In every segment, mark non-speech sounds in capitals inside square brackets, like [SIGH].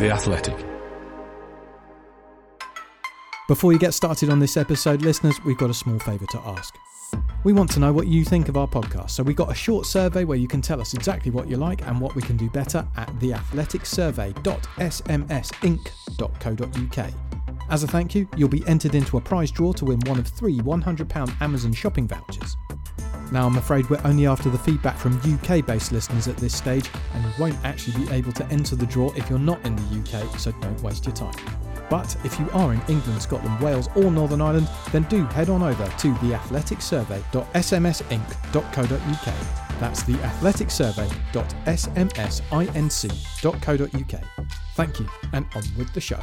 The Athletic. Before you get started on this episode, listeners, we've got a small favour to ask. We want to know what you think of our podcast, so we've got a short survey where you can tell us exactly what you like and what we can do better at theathleticsurvey.smsinc.co.uk. As a thank you, you'll be entered into a prize draw to win one of three £100 Amazon shopping vouchers. Now, I'm afraid we're only after the feedback from UK based listeners at this stage, and you won't actually be able to enter the draw if you're not in the UK, so don't waste your time. But if you are in England, Scotland, Wales, or Northern Ireland, then do head on over to theathleticsurvey.smsinc.co.uk. That's theathleticsurvey.smsinc.co.uk. Thank you, and on with the show.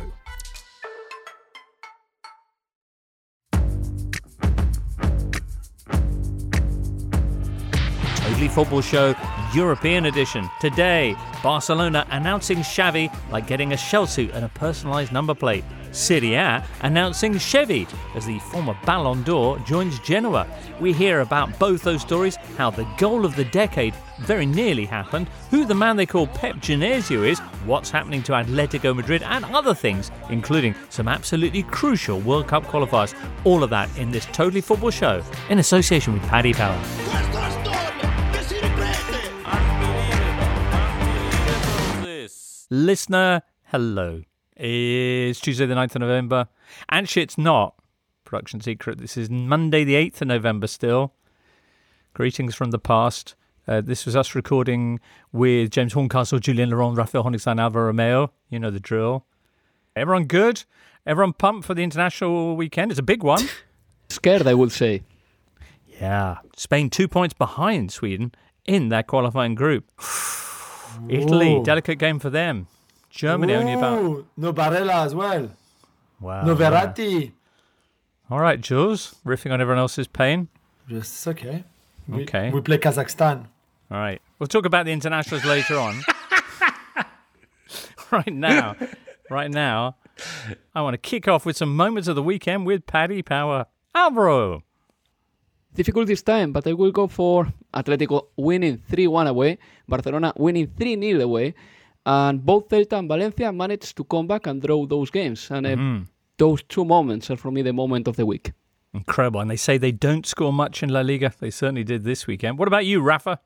Totally Football Show European edition. Today, Barcelona announcing Xavi like getting a shell suit and a personalised number plate. Serie A announcing Xavi as the former Ballon d'Or joins Genoa. We hear about both those stories, how the goal of the decade very nearly happened, who the man they call Pep Genesio is, what's happening to Atletico Madrid, and other things, including some absolutely crucial World Cup qualifiers. All of that in this Totally Football show in association with Paddy Power. Listener, hello. It's Tuesday, the 9th of November. Actually, it's not. Production secret. This is Monday, the 8th of November still. Greetings from the past. Uh, this was us recording with James Horncastle, Julien Laurens, Raphael Honigstein, Alvaro Romeo. You know the drill. Everyone good? Everyone pumped for the international weekend? It's a big one. [LAUGHS] Scared, I would say. Yeah. Spain two points behind Sweden in their qualifying group. Italy, delicate game for them. Germany only about. Ooh, No Barella as well. Wow. no Verratti. All right, Jules, riffing on everyone else's pain. Just it's okay. We, Okay. We play Kazakhstan. All right. We'll talk about the internationals later on. [LAUGHS] right now, right now, I want to kick off with some moments of the weekend with Paddy Power. Alvaro. Difficult this time, but I will go for Atletico winning 3 1 away, Barcelona winning 3 0 away, and both Celta and Valencia managed to come back and draw those games. And uh, those two moments are for me the moment of the week. Incredible. And they say they don't score much in La Liga. They certainly did this weekend. What about you, Rafa?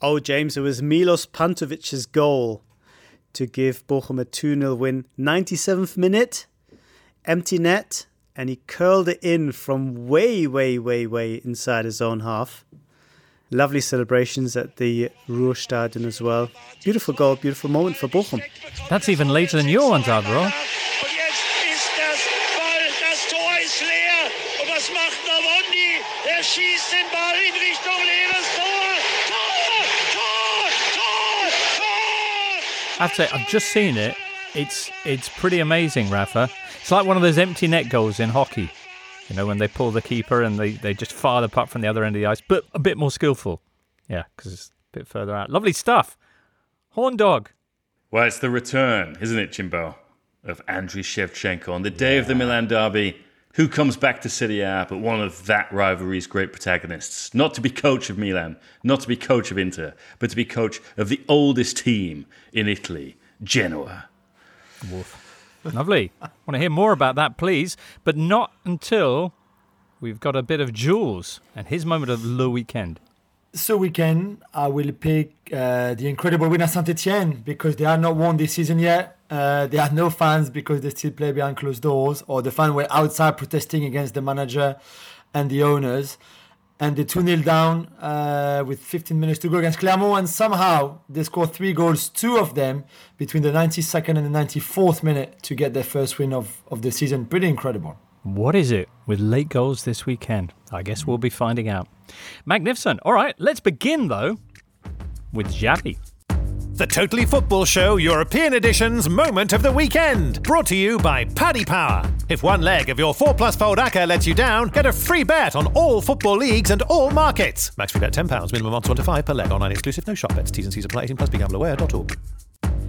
Oh, James, it was Milos Pantovic's goal to give Bochum a 2 0 win. 97th minute, empty net, and he curled it in from way, way, way, way inside his own half. Lovely celebrations at the Ruhrstadion as well. Beautiful goal, beautiful moment for Bochum. That's even later than your ones, Alvaro. Und jetzt ist das Ball, das Tor ist leer. Und was macht Navondi? Er schießt den Ball in Richtung leeres Tor. Tor, Tor, Tor, Tor. I have to say, I've just seen it. It's it's pretty amazing, Rafa. It's like one of those empty net goals in hockey. You know, when they pull the keeper and they, they just fire the puck from the other end of the ice, but a bit more skillful. Yeah, because it's a bit further out. Lovely stuff. Horn dog. Well, it's the return, isn't it, Jimbo, of Andriy Shevchenko on the day of the Milan derby. Who comes back to Serie A but one of that rivalry's great protagonists? Not to be coach of Milan, not to be coach of Inter, but to be coach of the oldest team in Italy, Genoa. Lovely. Want to hear more about that, please, but not until we've got a bit of Jules and his moment of the weekend. So weekend, I will pick uh, the incredible winner Saint Etienne because they are not won this season yet. Uh, they have no fans because they still play behind closed doors, or the fans were outside protesting against the manager and the owners. And they 2 0 down uh, with 15 minutes to go against Clermont, and somehow they scored three goals, two of them between the 92nd and the 94th minute to get their first win of, of the season. Pretty incredible. What is it with late goals this weekend? I guess we'll be finding out. Magnificent. All right, let's begin though with Xavi. The Totally Football Show European Edition's Moment of the Weekend. Brought to you by Paddy Power. If one leg of your 4 plus fold ACCA lets you down, get a free bet on all football leagues and all markets. Max free bet £10, minimum odds 1 to 5 per leg. Online exclusive, no shop bets. T's and C's apply. 18 plus begambleaware.org.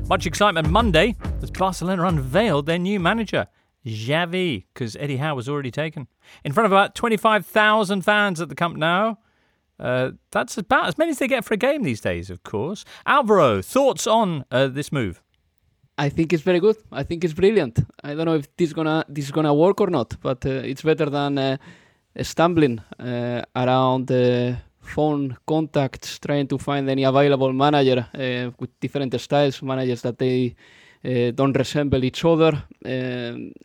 Much excitement Monday as Barcelona unveiled their new manager, Xavi, because Eddie Howe was already taken. In front of about 25,000 fans at the Camp Nou. Uh, that's about as many as they get for a game these days, of course. Alvaro, thoughts on uh, this move? I think it's very good. I think it's brilliant. I don't know if this gonna this is gonna work or not, but uh, it's better than uh, stumbling uh, around the phone contacts trying to find any available manager uh, with different styles, managers that they uh, don't resemble each other.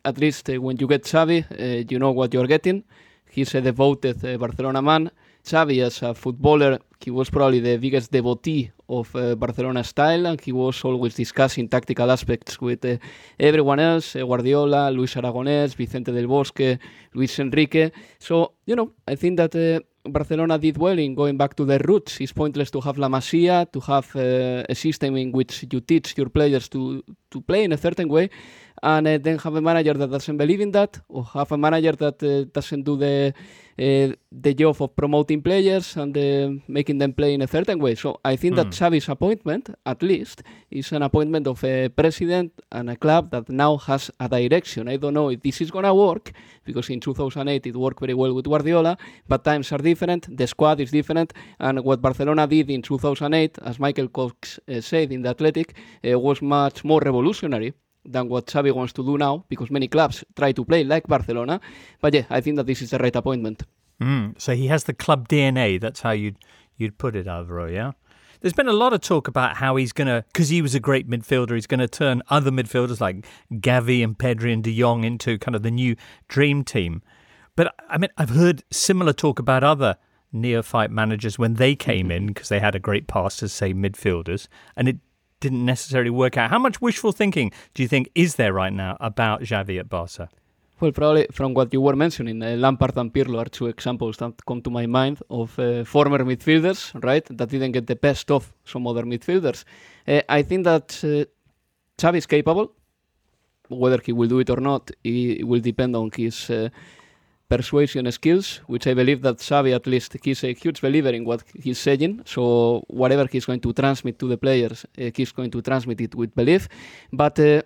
At least uh, when you get Xavi, uh, you know what you're getting. He's a devoted uh, Barcelona man. Xavi, as a footballer, he was probably the biggest devotee of uh, Barcelona style, and he was always discussing tactical aspects with uh, everyone else uh, Guardiola, Luis Aragonés, Vicente del Bosque, Luis Enrique. So, you know, I think that uh, Barcelona did well in going back to their roots. It's pointless to have La Masia, to have uh, a system in which you teach your players to, to play in a certain way, and uh, then have a manager that doesn't believe in that, or have a manager that uh, doesn't do the uh, the job of promoting players and uh, making them play in a certain way. So I think that Xavi's appointment, at least, is an appointment of a president and a club that now has a direction. I don't know if this is gonna work because in 2008 it worked very well with Guardiola, but times are different, the squad is different, and what Barcelona did in 2008, as Michael Cox uh, said in the Athletic, uh, was much more revolutionary than what Xavi wants to do now, because many clubs try to play like Barcelona. But yeah, I think that this is the right appointment. Mm, so he has the club DNA. That's how you'd you'd put it, Alvaro. Yeah. There's been a lot of talk about how he's gonna, because he was a great midfielder, he's gonna turn other midfielders like Gavi and Pedri and De Jong into kind of the new dream team. But I mean, I've heard similar talk about other neophyte managers when they came in because they had a great past as say midfielders, and it didn't necessarily work out. How much wishful thinking do you think is there right now about Xavi at Barca? Well, probably from what you were mentioning, uh, Lampard and Pirlo are two examples that come to my mind of uh, former midfielders, right, that didn't get the best of some other midfielders. Uh, I think that uh, Xavi is capable. Whether he will do it or not, it will depend on his uh, persuasion skills, which I believe that Xavi, at least, he's a huge believer in what he's saying. So whatever he's going to transmit to the players, uh, he's going to transmit it with belief. But uh,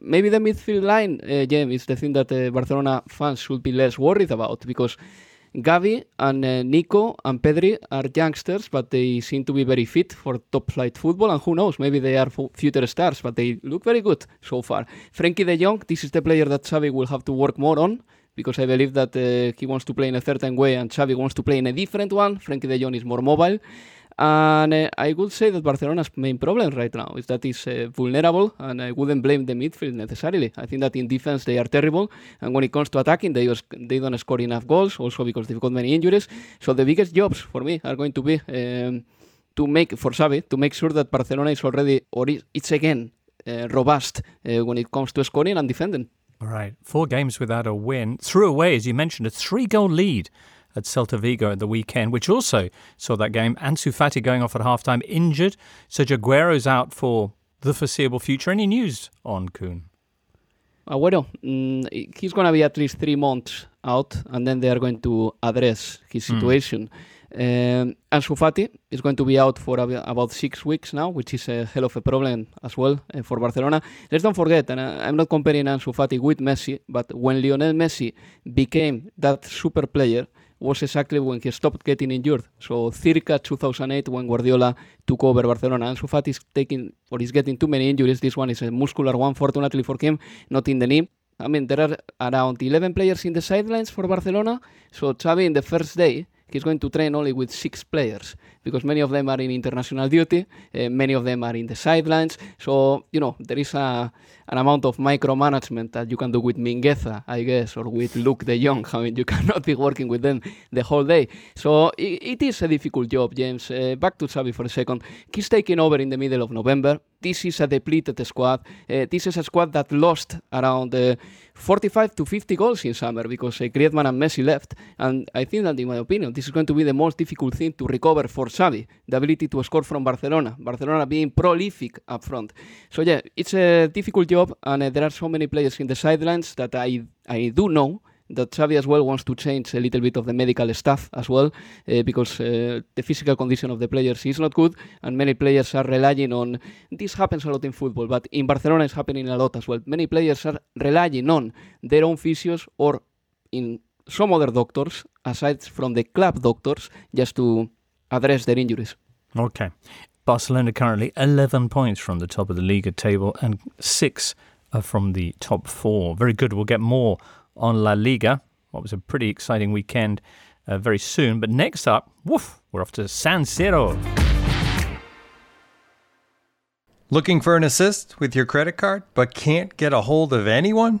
maybe the midfield line, uh, James, is the thing that uh, Barcelona fans should be less worried about because Gavi and uh, Nico and Pedri are youngsters, but they seem to be very fit for top flight football. And who knows, maybe they are future stars, but they look very good so far. Frenkie de Jong, this is the player that Xavi will have to work more on because I believe that uh, he wants to play in a certain way and Xavi wants to play in a different one. Frenkie de Jong is more mobile. And uh, I would say that Barcelona's main problem right now is that it's uh, vulnerable, and I wouldn't blame the midfield necessarily. I think that in defense they are terrible, and when it comes to attacking, they just, they don't score enough goals, also because they've got many injuries. So the biggest jobs for me are going to be um, to make for Xavi to make sure that Barcelona is already or it's again uh, robust uh, when it comes to scoring and defending. All right, four games without a win. Threw away, as you mentioned, a three-goal lead at Celta Vigo at the weekend, which also saw that game. Ansu Fati going off at halftime injured. So Jaguero's out for the foreseeable future. Any news on Kun? Agüero, mm, he's going to be at least three months out, and then they are going to address his situation. Um, Ansu Fati is going to be out for ab- about six weeks now, which is a hell of a problem as well uh, for Barcelona. Let's don't forget, and I- I'm not comparing Ansu Fati with Messi, but when Lionel Messi became that super player, was exactly when he stopped getting injured. So circa 2008 when Guardiola took over Barcelona. Ansu Fati is taking or is getting too many injuries. This one is a muscular one, fortunately for him, not in the knee. I mean, there are around 11 players in the sidelines for Barcelona. So Xavi, in the first day, he's going to train only with six players because many of them are in international duty, uh, many of them are in the sidelines. So, you know, there is a, an amount of micromanagement that you can do with Mingueza, I guess, or with Luuk de Jong. [LAUGHS] I mean, you cannot be working with them the whole day. So i it is a difficult job, James. Uh, back to Xavi for a second. He's taking over in the middle of November. This is a depleted squad. Uh, this is a squad that lost around uh, 45 to 50 goals in summer because uh, Griezmann and Messi left. And I think that, in my opinion, this is going to be the most difficult thing to recover for Xavi, the ability to score from Barcelona. Barcelona being prolific up front. So yeah, it's a difficult job, and uh, there are so many players in the sidelines that I I do know that Xavi as well wants to change a little bit of the medical staff as well uh, because uh, the physical condition of the players is not good and many players are relying on this happens a lot in football but in Barcelona it's happening a lot as well many players are relying on their own physios or in some other doctors aside from the club doctors just to address their injuries Okay. Barcelona currently 11 points from the top of the Liga table and six uh, from the top four. Very good. We'll get more on La Liga. What was a pretty exciting weekend uh, very soon. But next up, woof, we're off to San Siro. Looking for an assist with your credit card but can't get a hold of anyone?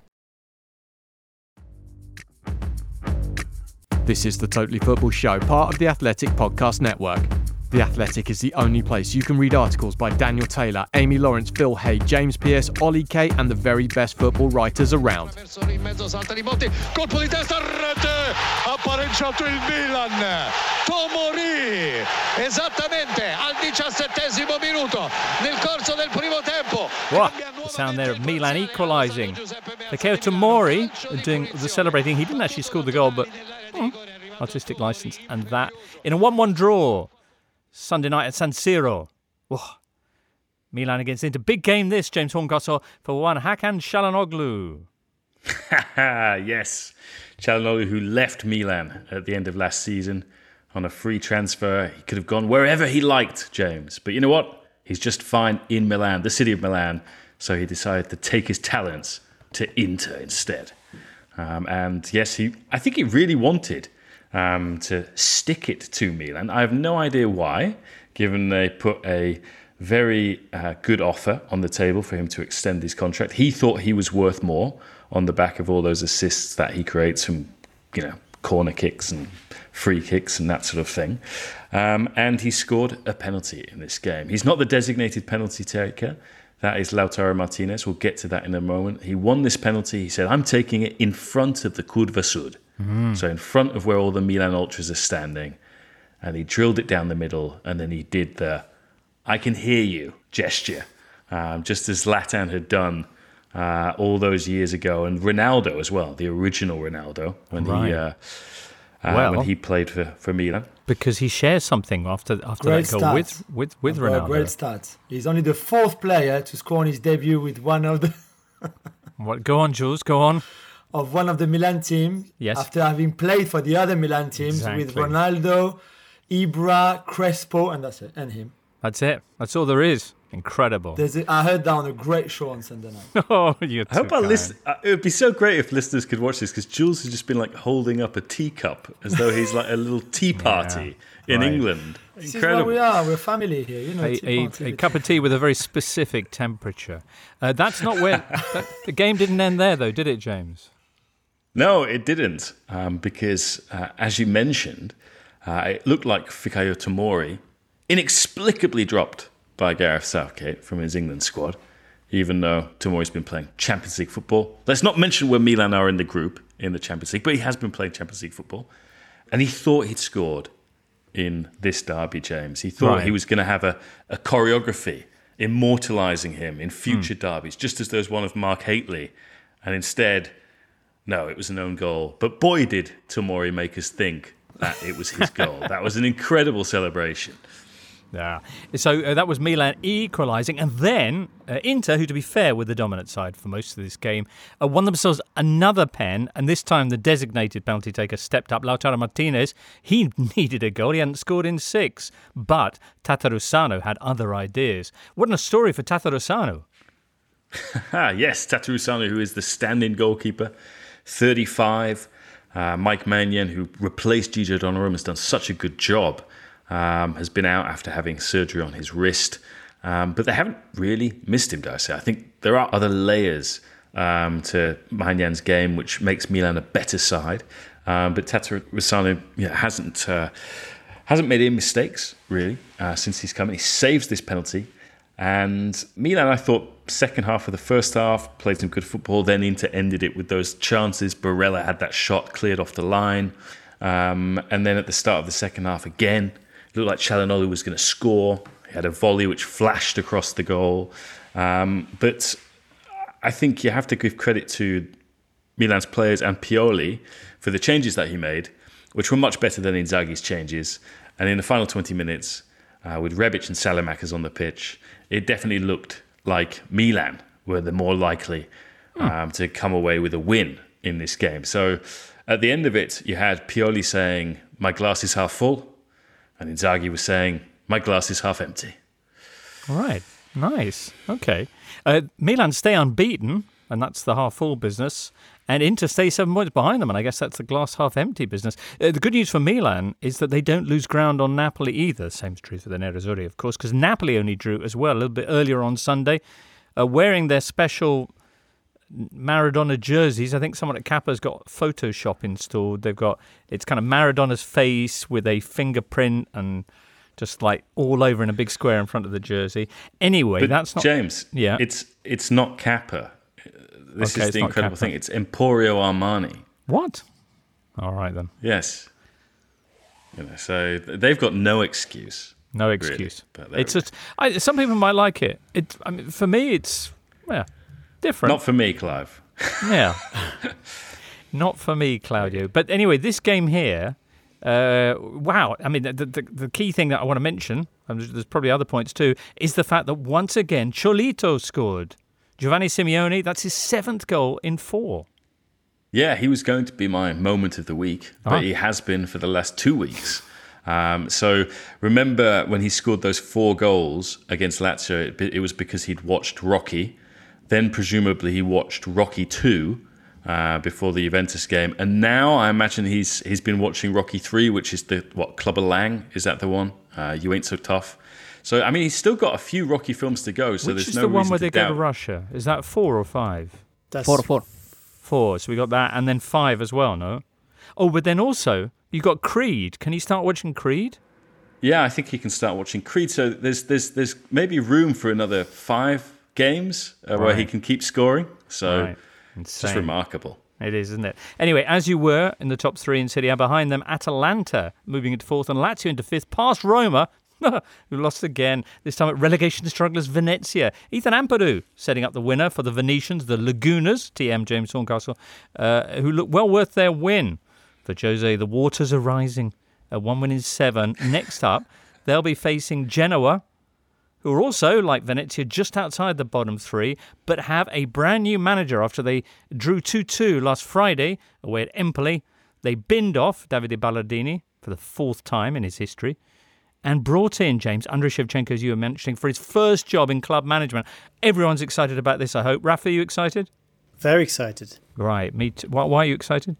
This is the Totally Football Show, part of the Athletic Podcast Network. The Athletic is the only place you can read articles by Daniel Taylor, Amy Lawrence, Phil Hay, James Pierce, Ollie Kay, and the very best football writers around. in mezzo, salta di Motti, di testa, rete, ha il Milan, Tomori, esattamente al diciassettesimo minuto, nel corso del primo tempo. Wow, the sound there of Milan equalising. Fikayo Tomori doing the celebrating. He didn't actually score the goal, but hmm, artistic license. And that in a 1 1 draw. Sunday night at San Siro. Whoa. Milan against Inter. Big game this, James Horncastle, for one Hakan Çalhanoğlu. [LAUGHS] yes. Çalhanoğlu, who left Milan at the end of last season on a free transfer. He could have gone wherever he liked, James. But you know what? He's just fine in Milan, the city of Milan. So he decided to take his talents to Inter instead. Um, and yes, he. I think he really wanted um, to stick it to Milan. I have no idea why, given they put a very uh, good offer on the table for him to extend his contract. He thought he was worth more on the back of all those assists that he creates from, you know, corner kicks and free kicks and that sort of thing. Um, and he scored a penalty in this game. He's not the designated penalty taker. That is Lautaro Martinez. We'll get to that in a moment. He won this penalty. He said, I'm taking it in front of the Curva Sud. Mm. So in front of where all the Milan ultras are standing, and he drilled it down the middle, and then he did the "I can hear you" gesture, um, just as Zlatan had done uh, all those years ago, and Ronaldo as well, the original Ronaldo when Right. he uh, uh, Well- when he played for, for Milan. Because he shares something after after Great that goal with stats. with with I've oh, Ronaldo. Great stats. He's only the fourth player to score on his debut with one of the [LAUGHS] What? Go on, Jules. Go on. of one of the Milan teams. Yes. After having played for the other Milan teams with Ronaldo, Ibra, Crespo, and that's it, and him. That's it. That's all there is. Incredible. There's a, I heard that on a great show on Sunday night. [LAUGHS] oh, you're I hope our list. Uh, it would be so great if listeners could watch this because Jules has just been like holding up a teacup as though he's like a little tea party in right. England. This is Incredible. we are. We're family here. You know, a, a, a cup of tea with a very specific temperature. Uh, that's not where [LAUGHS] that, the game didn't end there, though, did it, James? No, it didn't, um, because uh, as you mentioned, uh, it looked like Fikayo Tomori inexplicably dropped by Gareth Southgate from his England squad, even though Tomori's been playing Champions League football. Let's not mention where Milan are in the group in the Champions League, but he has been playing Champions League football, and he thought he'd scored in this derby, James. He thought Right. he was going to have a, a choreography immortalising him in future derbies, just as there was one of Mark Hateley, and instead. No, it was an own goal. But boy, did Tomori make us think that it was his goal. that was an incredible celebration. Yeah. So uh, that was Milan equalising, and then uh, Inter, who, to be fair, were the dominant side for most of this game, uh, won themselves another pen, and this time the designated penalty taker stepped up. Lautaro Martinez, he [LAUGHS] needed a goal. He hadn't scored in six, but Tatarusanu had other ideas. What a story for Tatarusanu. [LAUGHS] Ah, yes, Tatarusanu, who is the stand-in goalkeeper, 35. Uh, Mike Maignan, who replaced Gigi Donnarumma, has done such a good job. Um, has been out after having surgery on his wrist, um, but they haven't really missed him, Darcy. I say? I think there are other layers um, to Maignan's game, which makes Milan a better side. Um, but Tatarusanu yeah, hasn't uh, hasn't made any mistakes really uh, since he's come. He saves this penalty. And Milan, I thought, second half of the first half, played some good football. Then Inter ended it with those chances. Barella had that shot cleared off the line. Um, and then at the start of the second half, again, it looked like Çalhanoğlu was going to score. He had a volley which flashed across the goal. Um, but I think you have to give credit to Milan's players and Pioli for the changes that he made, which were much better than Inzaghi's changes. And in the final 20 minutes, uh, with Rebic and Saelemaekers on the pitch, it definitely looked like Milan were the more likely um, to come away with a win in this game. So at the end of it, you had Pioli saying, My glass is half full, and Inzaghi was saying, My glass is half empty. All right. Nice. Okay. Uh, Milan stay unbeaten, and that's the half full business. And Inter stay seven points behind them, and I guess that's the glass half empty business. Uh, the good news for Milan is that they don't lose ground on Napoli either. Same's true for the Nerazzurri, of course, because Napoli only drew as well a little bit earlier on Sunday, uh, wearing their special Maradona jerseys. I think someone at Kappa's got Photoshop installed. They've got it's kind of Maradona's face with a fingerprint and just like all over in a big square in front of the jersey. Anyway, But that's not James. Yeah. It's it's not Kappa. Uh, this Okay, is the incredible thing. It's Emporio Armani. what. All right then, Yes. You know, so they've got no excuse. no really. excuse. But there it's just I, some people might like it. It I mean for me it's yeah different. Not for me, Clive. Yeah. [LAUGHS] Not for me, Claudio. But anyway, this game here, uh, wow. I mean, the, the, the key thing that I want to mention, and there's- probably other points too, is the fact that once again, Cholito scored. Giovanni Simeone, that's his seventh goal in four. Yeah, he was going to be my moment of the week, but Ah. he has been for the last two weeks. Um, so remember when he scored those four goals against Lazio, it, it was because he'd watched Rocky. Then presumably he watched Rocky Two uh, before the Juventus game, and now I imagine he's he's been watching Rocky Three, which is the what Clubber Lang is that the one? Uh, you ain't so tough. So I mean, he's still got a few Rocky films to go. So Which there's is no the one reason where to they go to. Russia? Is that four or five? That's Four four. Four. So we got that, and then five as well, no? Oh, but then also you got Creed. Can he start watching Creed? Yeah, I think he can start watching Creed. So there's there's there's maybe room for another five games uh, where he can keep scoring. So Right. it's just remarkable. It is, isn't it? Anyway, as you were in the top three in Serie A, behind them, Atalanta moving into fourth and Lazio into fifth, past Roma, [LAUGHS] who lost again, this time at relegation strugglers Venezia. Ethan Ampadu setting up the winner for the Venetians, the Lagunas, TM James Horncastle, uh, who look well worth their win. For Jose, the waters are rising. A one win in seven. Next up, they'll be facing Genoa, who are also, like Venezia, just outside the bottom three, but have a brand new manager after they drew 2 2 last Friday away at Empoli. They binned off Davide Ballardini for the fourth time in his history and brought in James Andrei Shevchenko, as you were mentioning, for his first job in club management. Everyone's excited about this, I hope. Rafa, are you excited? very excited. Right, me too. Why, why are you excited?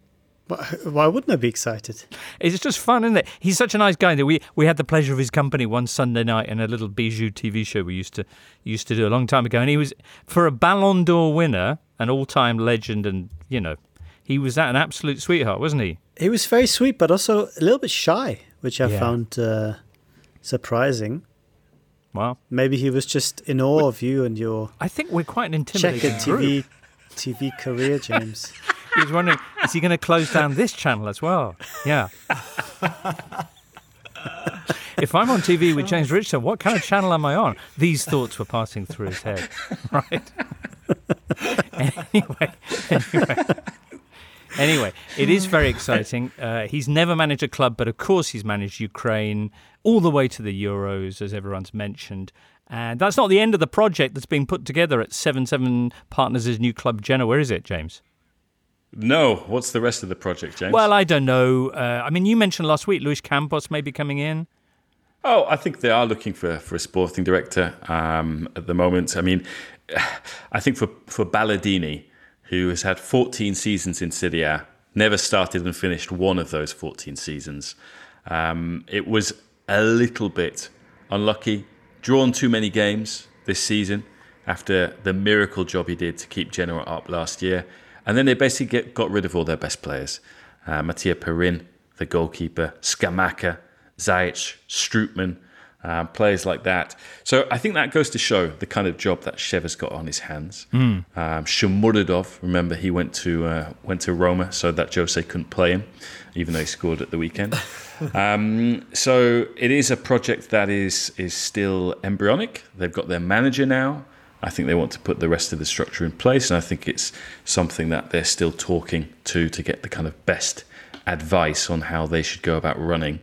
Why, wouldn't I be excited? It's just fun, isn't it? He's such a nice guy that we we had the pleasure of his company one Sunday night in a little bijou TV show we used to used to do a long time ago, and he was for a Ballon d'Or winner, an all time legend, and you know, he was that an absolute sweetheart, wasn't he? He was very sweet, but also a little bit shy, which I Yeah. found uh, surprising. Well, Maybe he was just in awe of you and your I think we're quite an intimidating checkered group. TV TV career, James. [LAUGHS] He was wondering, is he going to close down this channel as well? Yeah. if I'm on TV with James Richardson, what kind of channel am I on? These thoughts were passing through his head, right? [LAUGHS] anyway, anyway. Anyway, it is very exciting. Uh, he's never managed a club, but of course he's managed Ukraine all the way to the Euros, as everyone's mentioned. And that's not the end of the project that's being put together at 7 7 Partners' new club, Genoa, is it, James? No, what's the rest of the project, James? Well, I don't know. Uh, I mean, you mentioned last week Luis Campos may be coming in. Oh, I think they are looking for, for a sporting director um, at the moment. I mean, [SIGHS] I think for, for Ballardini, who has had 14 seasons in Serie A, never started and finished one of those 14 seasons, um, it was a little bit unlucky. Drawn too many games this season after the miracle job he did to keep Genoa up last year. And then they basically get, got rid of all their best players. Uh, Mattia Perin, the goalkeeper, Scamacca, Zajc, Strootman, um, players like that. So I think that goes to show the kind of job that Shev has got on his hands. Um, Shomurodov, remember he went to uh, went to Roma so that Jose couldn't play him, even though he scored at the weekend. [LAUGHS] um, so it is a project that is is still embryonic. They've got their manager now. I think they want to put the rest of the structure in place, and I think it's something that they're still talking to to get the kind of best advice on how they should go about running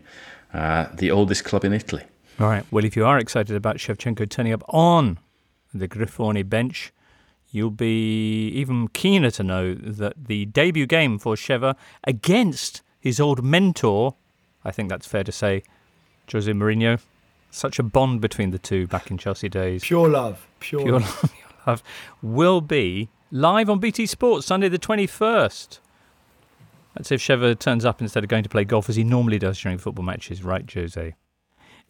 uh, the oldest club in Italy. All right. Well, if you are excited about Shevchenko turning up on the Grifoni bench, you'll be even keener to know that the debut game for Sheva against his old mentor, I think that's fair to say, Jose Mourinho. Such a bond between the two back in Chelsea days. Pure love. Pure, Pure love. pure love will be live on BT Sports Sunday the 21st. That's if Sheva turns up instead of going to play golf as he normally does during football matches, right, Jose?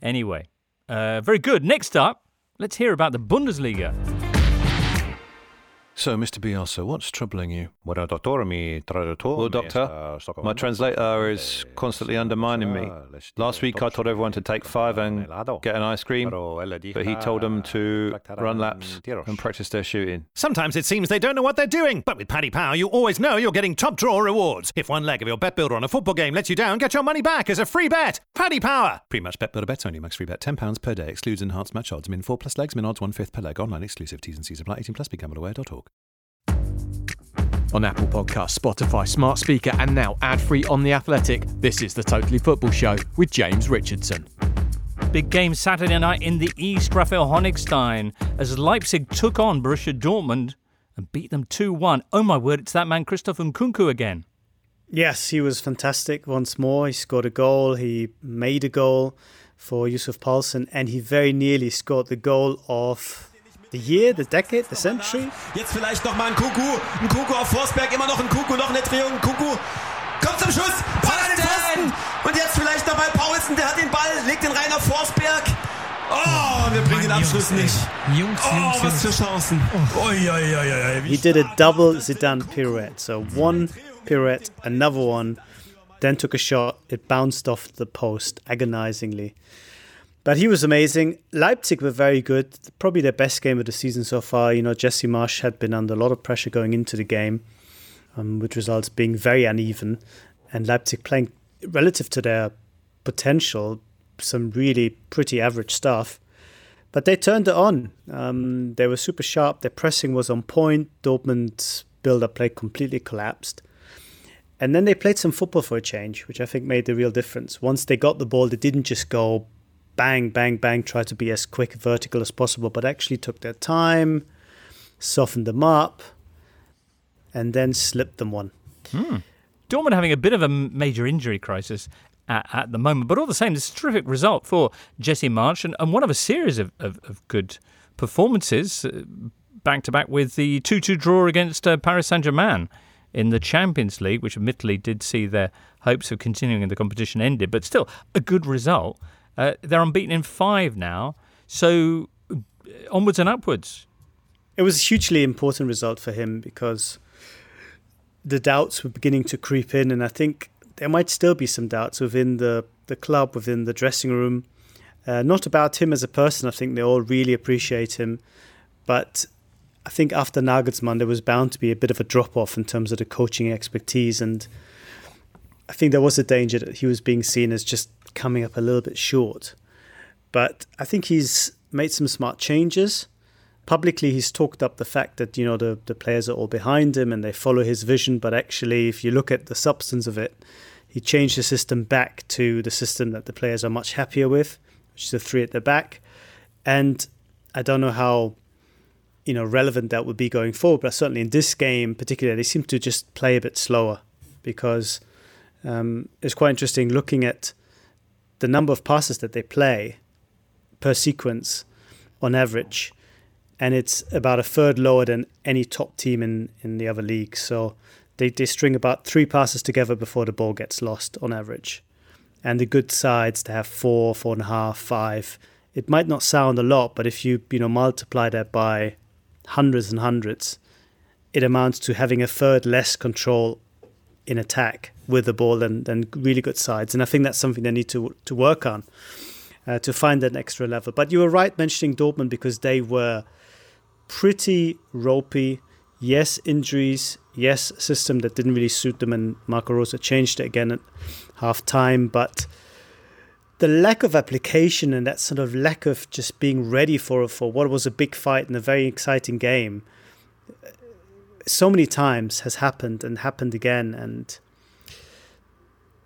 Anyway, uh, very good. Next up, let's hear about the Bundesliga. So, Mr. Bielsa, what's troubling you? Well, doctor, my translator is constantly undermining me. Last week I told everyone to take five and get an ice cream, but he told them to run laps and practice their shooting. Sometimes it seems they don't know what they're doing, but with Paddy Power, you always know you're getting top draw rewards. If one leg of your bet builder on a football game lets you down, get your money back as a free bet. Paddy Power! Pre-match bet builder bets only. Max free bet £10 per day. Excludes enhanced match odds. Min 4 plus legs. Min odds 1 fifth per leg. Online exclusive. T's and C's apply. 18 plus. BeGambleAware.org. On Apple Podcasts, Spotify, Smart Speaker, and now ad free on The Athletic, this is the Totally Football Show with James Richardson. Big game Saturday night in the East, Raphael Honigstein, as Leipzig took on Borussia Dortmund and beat them 2 1. Oh my word, it's that man Christoph Nkunku again. Yes, he was fantastic once more. He scored a goal, he made a goal for Yussuf Poulsen, and he very nearly scored the goal of the year, the decade, the century. Jetzt vielleicht noch mal ein Kuku. Ein Kuku auf Forsberg, immer noch ein Kuku, noch eine Drehung. Ein Kuku kommt zum Schuss, Ball an den Pfosten. Und jetzt vielleicht noch mal Paulsen, der hat den Ball, legt den rein auf Forsberg. Oh, wir bringen den Abschluss nicht. Jungs, Oh, was für Chancen. Oi, oi, oi, oi, oi. He did a double Zidane pirouette. So one pirouette, another one, then took a shot. It bounced off the post agonizingly. But he was amazing. Leipzig were very good. Probably their best game of the season so far. You know, Jesse Marsch had been under a lot of pressure going into the game, um, with results being very uneven. And Leipzig playing relative to their potential, some really pretty average stuff. But they turned it on. Um, they were super sharp. Their pressing was on point. Dortmund's build-up play completely collapsed. And then they played some football for a change, which I think made the real difference. Once they got the ball, they didn't just go bang, bang, bang, try to be as quick vertical as possible, but actually took their time, softened them up, and then slipped them one. Hmm. Dortmund having a bit of a major injury crisis at, at the moment, but all the same, it's a terrific result for Jesse Marsch and, and one of a series of, of, of good performances back to back with the 2 2 draw against uh, Paris Saint Germain in the Champions League, which admittedly did see their hopes of continuing in the competition ended, but still a good result. Uh, they're unbeaten in five now, so onwards and upwards. It was a hugely important result for him because the doubts were beginning to creep in, and I think there might still be some doubts within the, the club, within the dressing room. Uh, not about him as a person, I think they all really appreciate him, but I think after Nagelsmann, there was bound to be a bit of a drop off in terms of the coaching expertise, and I think there was a danger that he was being seen as just coming up a little bit short. But I think he's made some smart changes. Publicly, he's talked up the fact that you know the the players are all behind him and they follow his vision. But actually, if you look at the substance of it, he changed the system back to the system that the players are much happier with, which is the three at the back. And I don't know how you know relevant that would be going forward, but certainly in this game, particularly, they seem to just play a bit slower because um, it's quite interesting looking at the number of passes that they play per sequence on average, and it's about a third lower than any top team in, in the other leagues. So they, they string about three passes together before the ball gets lost on average. And the good sides to have four, four and a half, five. It might not sound a lot, but if you you know multiply that by hundreds and hundreds, it amounts to having a third less control in attack with the ball than, than really good sides. And I think that's something they need to to work on uh, to find that extra level. But you were right mentioning Dortmund because they were pretty ropey. Yes, injuries. Yes, system that didn't really suit them, and Marco Rose changed it again at half time. But the lack of application and that sort of lack of just being ready for for what was a big fight and a very exciting game so many times has happened and happened again and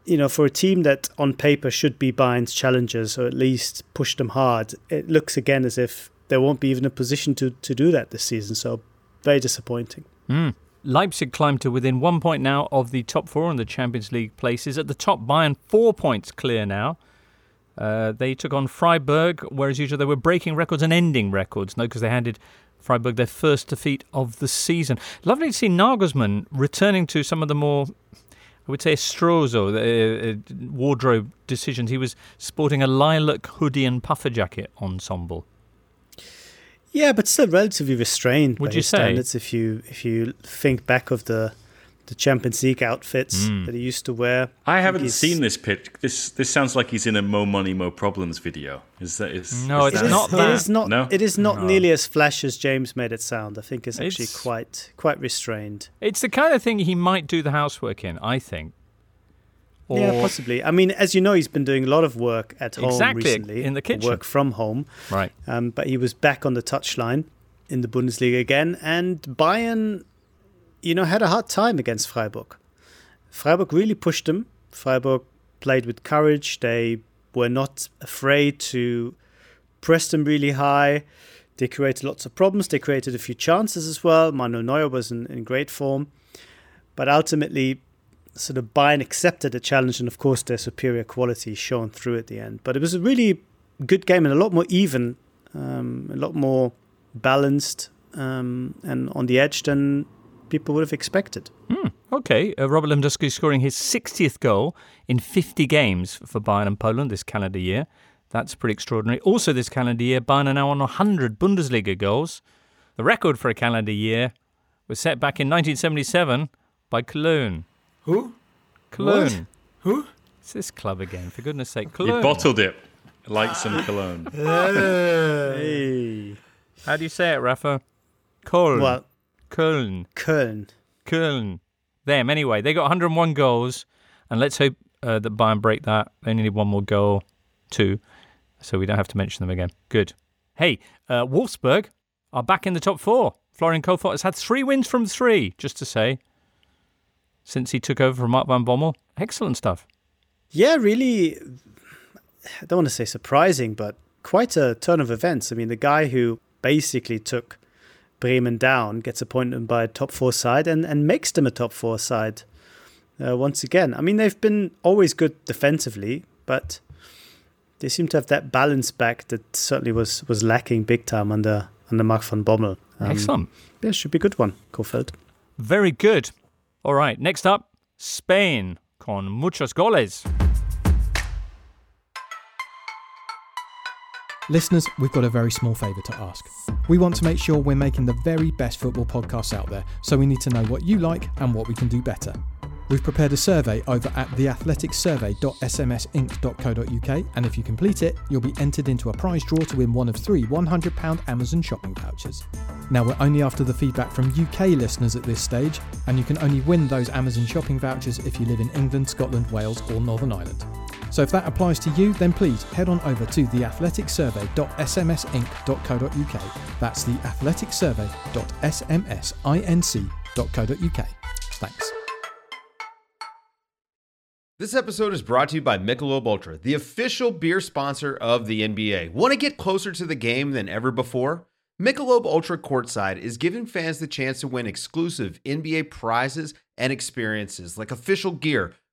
you know for a team that on paper should be Bayern's challengers or at least push them hard it looks again as if there won't be even a position to to do that this season so very disappointing Mm. Leipzig climbed to within one point now of the top four in the Champions League places. At the top, Bayern four points clear now. Uh, they took on Freiburg, whereas usually they were breaking records and ending records. No, because they handed Freiburg their first defeat of the season. Lovely to see Nagelsmann returning to some of the more, I would say, Strozo uh, uh, wardrobe decisions. He was sporting a lilac hoodie and puffer jacket ensemble. Yeah, but still relatively restrained Would by you say? standards. If you if you think back of the the Champions League outfits Mm. that he used to wear, I think haven't seen this pitch. This this sounds like he's in a Mo Money Mo Problems video. Is that is? No, is it's that- not It is not. No? It is not No. nearly as flash as James made it sound. I think it's actually It's- quite quite restrained. It's the kind of thing he might do the housework in, I think. yeah, possibly. I mean, as you know, he's been doing a lot of work at home Exactly, recently, in the kitchen. work from home. Right. Um, but he was back on the touchline in the Bundesliga again, and Bayern, you know, had a hard time against Freiburg. Freiburg really pushed them. Freiburg played with courage. They were not afraid to press them really high. They created lots of problems. They created a few chances as well. Manuel Neuer was in, in great form. But ultimately, sort of Bayern accepted the challenge, and of course, their superior quality shone through at the end. But it was a really good game and a lot more even, um, a lot more balanced, um, and on the edge than people would have expected. Hmm, okay, uh, Robert Lewandowski scoring his 60th goal in 50 games for Bayern and Poland this calendar year. That's pretty extraordinary. Also, this calendar year, Bayern are now on 100 Bundesliga goals. The record for a calendar year was set back in 1977 by Cologne. Who? Cologne. Who? It's this club again, for goodness sake. Cologne. You Cologne. bottled it like some cologne. Hey. How do you say it, Rafa? Cologne. Well, Köln. Köln. Köln. Them, anyway. They got 101 goals, and let's hope uh, that Bayern break that. They only need one more goal, two, so we don't have to mention them again. Good. Hey, uh, Wolfsburg are back in the top four. Florian Kohfeldt has had three wins from three, just to say, since he took over from Mark van Bommel. Excellent stuff. Yeah, really. I don't want to say surprising, but quite a turn of events. I mean, the guy who basically took Bremen down gets appointed by a top four side and, and makes them a top four side uh, once again. I mean, they've been always good defensively, but they seem to have that balance back that certainly was, was lacking big time under under Mark van Bommel. Um, Excellent. Yeah, should be a good one, Kohfeldt. Very good. All right, next up, Spain con muchos goles. Listeners, we've got a very small favour to ask. We want to make sure we're making the very best football podcasts out there, so we need to know what you like and what we can do better. We've prepared a survey over at theathleticsurvey.smsinc.co.uk, and if you complete it, you'll be entered into a prize draw to win one of three £100 Amazon shopping vouchers. Now, we're only after the feedback from UK listeners at this stage, and you can only win those Amazon shopping vouchers if you live in England, Scotland, Wales, or Northern Ireland. So if that applies to you, then please head on over to theathleticsurvey.smsinc.co.uk. That's theathleticsurvey.smsinc.co.uk. Thanks. This episode is brought to you by Michelob Ultra, the official beer sponsor of the NBA. Want to get closer to the game than ever before? Michelob Ultra Courtside is giving fans the chance to win exclusive NBA prizes and experiences like official gear,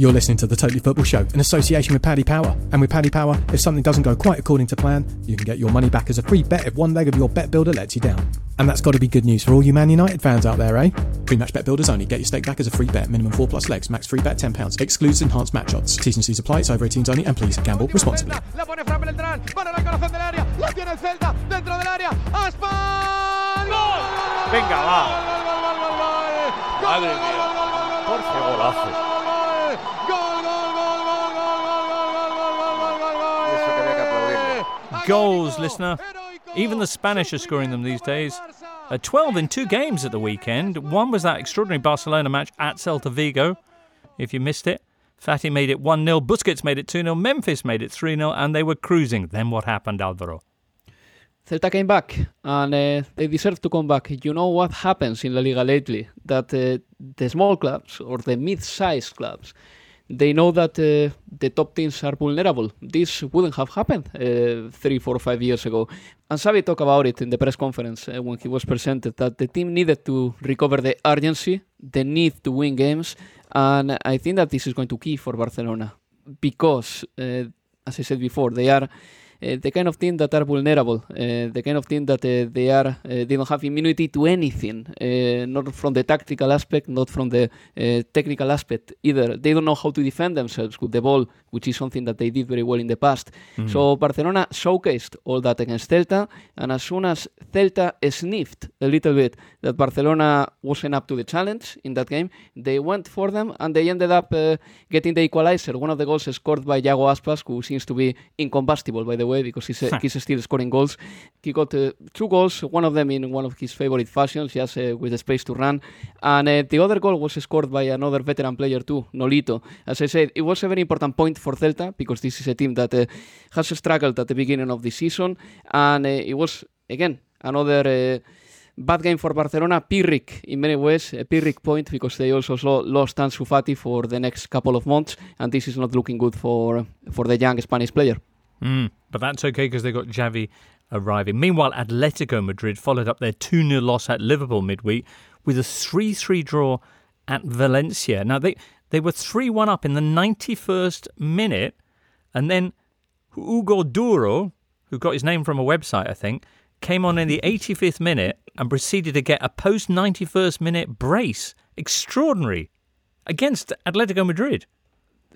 You're listening to the Totally Football Show in association with Paddy Power. And with Paddy Power, if something doesn't go quite according to plan, you can get your money back as a free bet if one leg of your bet builder lets you down. And that's got to be good news for all you Man United fans out there, eh? Pre-match bet builders only. Get your stake back as a free bet. Minimum four plus legs. Max free bet £10. Excludes enhanced match odds. T's and C's apply. It's over 18s only. And please gamble responsibly. La pone Fran Beltrán para el corazón del área. La tiene el Celta dentro del área. Aspas. ¡Gol! Venga, va. Madre mía. Por qué golazo. Goals, listener. Even the Spanish are scoring them these days. Uh, 12 in two games at the weekend. One was that extraordinary Barcelona match at Celta Vigo. If you missed it, Fati made it 1 0, Busquets made it 2 0, Memphis made it 3 0, and they were cruising. Then what happened, Alvaro? Celta came back and uh, they deserve to come back. You know what happens in La Liga lately? That uh, the small clubs or the mid-sized clubs, they know that uh, the top teams are vulnerable. This wouldn't have happened uh, three, four, five years ago. And Xavi talked about it in the press conference uh, when he was presented that the team needed to recover the urgency, the need to win games, and I think that this is going to key for Barcelona because, uh, as I said before, they are the kind of team that are vulnerable, uh, the kind of team that uh, they are, they don't have immunity to anything, not from the tactical aspect, not from the technical aspect either. They don't know how to defend themselves with the ball, which is something that they did very well in the past. Mm. So Barcelona showcased all that against Celta, and as soon as Celta sniffed a little bit that Barcelona wasn't up to the challenge in that game, they went for them and they ended up uh, getting the equalizer. One of the goals scored by Iago Aspas, who seems to be incombustible, by the way, because he's, uh, he's still scoring goals. He got uh, two goals, one of them in one of his favorite fashions, just uh, with the space to run. And uh, the other goal was scored by another veteran player too, Nolito. As I said, it was a very important point for Celta because this is a team that uh, has struggled at the beginning of the season. And uh, it was, again, another. Uh, Bad game for Barcelona, Pyrrhic in many ways, a Pyrrhic point because they also lo- lost Ansu Fati for the next couple of months, and this is not looking good for for the young Spanish player. Mm, but that's okay because they got Xavi arriving. Meanwhile, Atletico Madrid followed up their 2 0 loss at Liverpool midweek with a 3 3 draw at Valencia. Now, they, they were 3 1 up in the 91st minute, and then Hugo Duro, who got his name from a website, I think, came on in the 85th minute and proceeded to get a post 91st minute brace. Extraordinary. Against Atletico Madrid.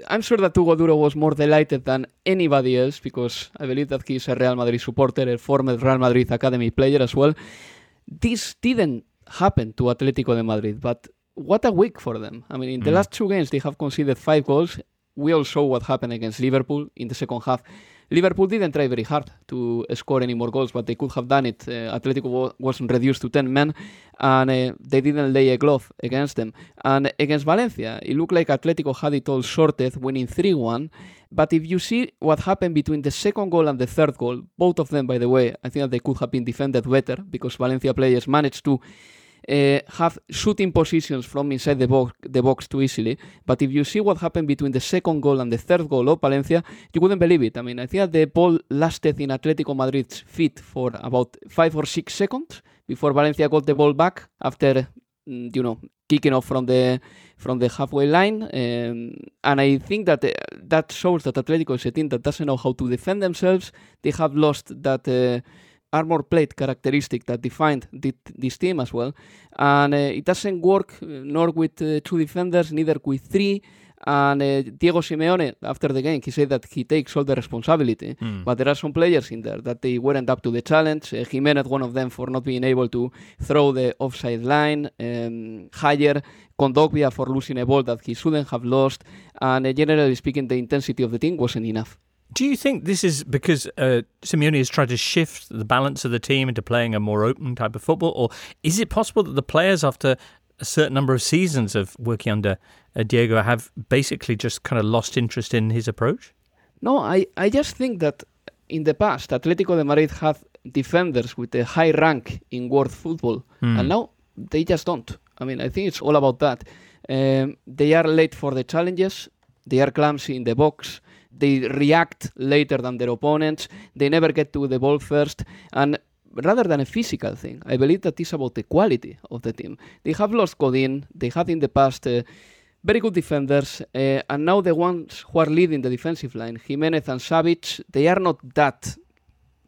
I'm sure that Hugo Duro was more delighted than anybody else because I believe that he's a Real Madrid supporter, a former Real Madrid academy player as well. This didn't happen to Atletico de Madrid, but what a week for them. I mean, in the Mm. last two games, they have conceded five goals. We all saw what happened against Liverpool in the second half. Liverpool didn't try very hard to score any more goals, but they could have done it. Uh, Atletico was reduced to 10 men, and uh, they didn't lay a glove against them. And against Valencia, it looked like Atletico had it all sorted, winning 3 1. But if you see what happened between the second goal and the third goal, both of them, by the way, I think that they could have been defended better because Valencia players managed to uh, have shooting positions from inside the box, the box too easily. But if you see what happened between the second goal and the third goal of Valencia, you wouldn't believe it. I mean, I think the ball lasted in Atletico Madrid's feet for about five or six seconds before Valencia got the ball back after, mm, you know, kicking off from the from the halfway line. Um, and I think that uh, that shows that Atletico is a team that doesn't know how to defend themselves. They have lost that. Uh, armor plate characteristic that defined thi- this team as well. And uh, it doesn't work uh, nor with uh, two defenders, neither with three. And uh, Diego Simeone, after the game, he said that he takes all the responsibility. Mm. But there are some players in there that they weren't up to the challenge. Uh, Jimenez, one of them, for not being able to throw the offside line. Um, Hayer, Kondogbia for losing a ball that he shouldn't have lost. And uh, generally speaking, the intensity of the team wasn't enough. Do you think this is because uh, Simeone has tried to shift the balance of the team into playing a more open type of football, or is it possible that the players, after a certain number of seasons of working under uh, Diego, have basically just kind of lost interest in his approach? No, I, I just think that in the past, Atletico de Madrid had defenders with a high rank in world football, Hmm. and now they just don't. I mean, I think it's all about that. Um, they are late for the challenges, they are clumsy in the box, they react later than their opponents, they never get to the ball first, and rather than a physical thing, I believe that is about the quality of the team. They have lost Godin, they had in the past. Uh, very good defenders, uh, and now the ones who are leading the defensive line, Jimenez and Savic, they are not that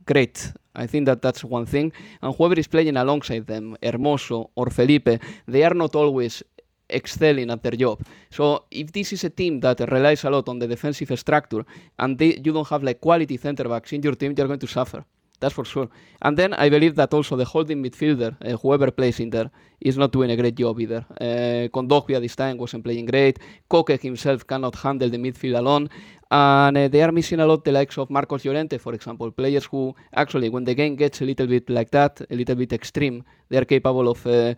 great. I think that that's one thing. And whoever is playing alongside them, Hermoso or Felipe, they are not always excelling at their job. So if this is a team that relies a lot on the defensive structure and they, you don't have like quality center backs in your team, you're going to suffer. That's for sure. And then I believe that also the holding midfielder, uh, whoever plays in there, is not doing a great job either. Uh, Kondogbia this time wasn't playing great. Koke himself cannot handle the midfield alone. And uh, they are missing a lot the likes of Marcos Llorente, for example, players who actually, when the game gets a little bit like that, a little bit extreme, they are capable of uh,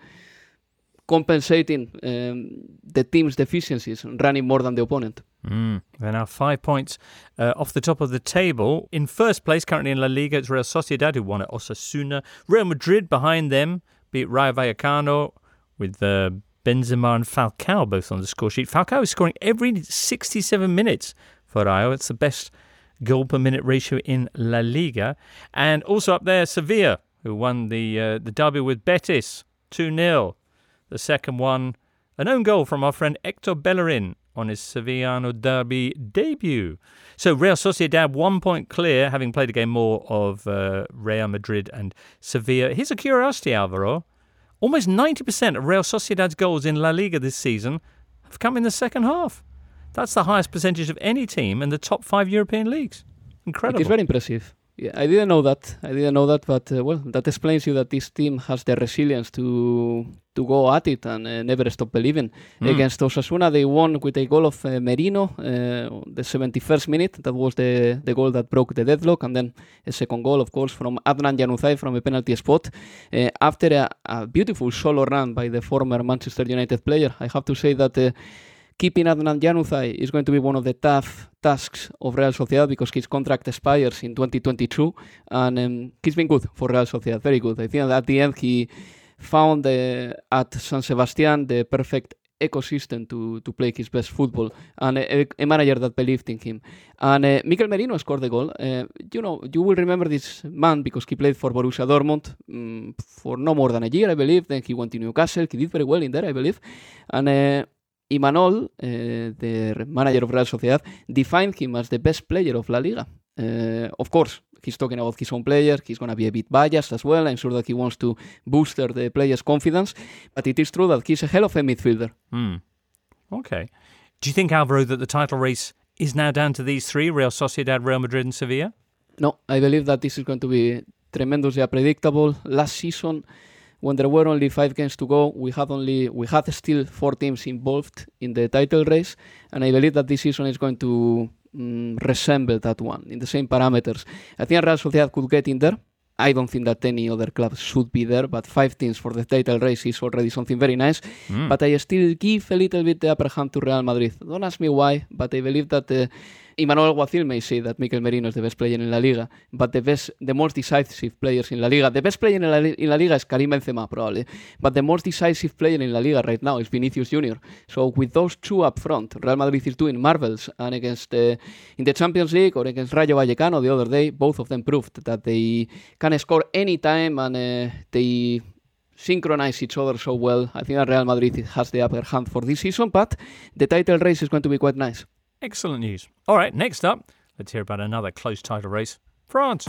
compensating um, the team's deficiencies, running more than the opponent. Mm. They're now five points uh, off the top of the table. In first place, currently in La Liga, it's Real Sociedad, who won at Osasuna. Real Madrid behind them beat Rayo Vallecano with uh, Benzema and Falcao both on the score sheet. Falcao is scoring every 67 minutes for Rayo. It's the best goal per minute ratio in La Liga. And also up there, Sevilla, who won the uh, the derby with Betis 2 0. The second one, an own goal from our friend Hector Bellerin on his Sevillano derby debut. So Real Sociedad one point clear, having played a game more of uh, Real Madrid and Sevilla. Here's a curiosity, Alvaro. Almost 90% of Real Sociedad's goals in La Liga this season have come in the second half. That's the highest percentage of any team in the top five European leagues. Incredible. It is very impressive. Yeah, I didn't know that. I didn't know that, but uh, well, that explains you that this team has the resilience to to go at it and uh, never stop believing. Mm. Against Osasuna, they won with a goal of uh, Merino, uh, the 71st minute. That was the the goal that broke the deadlock, and then a second goal, of course, from Adnan Januzaj from a penalty spot. Uh, after a, a beautiful solo run by the former Manchester United player, I have to say that. Keeping Adnan Januzaj is going to be one of the tough tasks of Real Sociedad because his contract expires in 2022 and um, he's been good for Real Sociedad, very good. I think at the end he found at San Sebastian the perfect ecosystem to, to play his best football and a, a manager that believed in him. And uh, Mikel Merino scored the goal. Uh, you know, you will remember this man because he played for Borussia Dortmund um, for no more than a year, I believe. Then he went to Newcastle. He did very well in there, I believe. And uh, Imanol, uh, the manager of Real Sociedad, defined him as the best player of La Liga. Uh, of course, he's talking about his own player. He's going to be a bit biased as well. I'm sure that he wants to boost the players' confidence. But it is true that he's a hell of a midfielder. Hmm. Okay. Do you think, Alvaro, that the title race is now down to these three Real Sociedad, Real Madrid, and Sevilla? No, I believe that this is going to be tremendously unpredictable. Last season, when there were only five games to go, we had only we had still four teams involved in the title race, and I believe that this season is going to mm, resemble that one in the same parameters. I think Real Sociedad could get in there. I don't think that any other club should be there, but five teams for the title race is already something very nice. Mm. But I still give a little bit the upper hand to Real Madrid. Don't ask me why, but I believe that. Uh, Imanol Alguacil may say that Mikel Merino is the best player in La Liga, but the best, the most decisive players in La Liga, the best player in La, in La Liga is Karim Benzema probably, but the most decisive player in La Liga right now is Vinicius Junior. So with those two up front, Real Madrid is doing marvels, and against uh, in the Champions League or against Rayo Vallecano the other day, both of them proved that they can score any time and uh, they synchronize each other so well. I think Real Madrid has the upper hand for this season, but the title race is going to be quite nice. Excellent news. All right, next up, let's hear about another close title race France.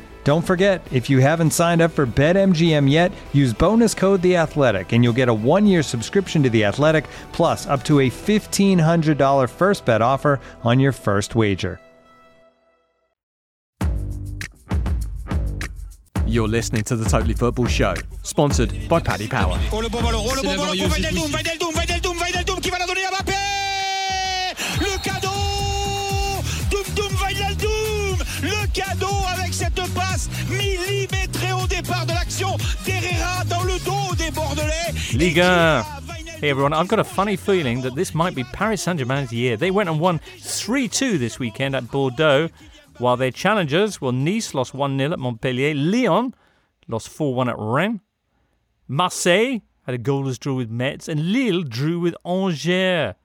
Don't forget, if you haven't signed up for BetMGM yet, use bonus code The Athletic, and you'll get a one-year subscription to The Athletic, plus up to a $1,500 first bet offer on your first wager. You're listening to the Totally Football Show, sponsored by Paddy Power. Millimétré au départ de l'action dans le dos des Bordelais. Liga. Hey everyone, I've got a funny feeling that this might be Paris Saint Germain's year. They went and won 3 2 this weekend at Bordeaux, while their challengers, well, Nice lost 1 0 at Montpellier, Lyon lost 4 1 at Rennes, Marseille had a goalless draw with Metz, and Lille drew with Angers.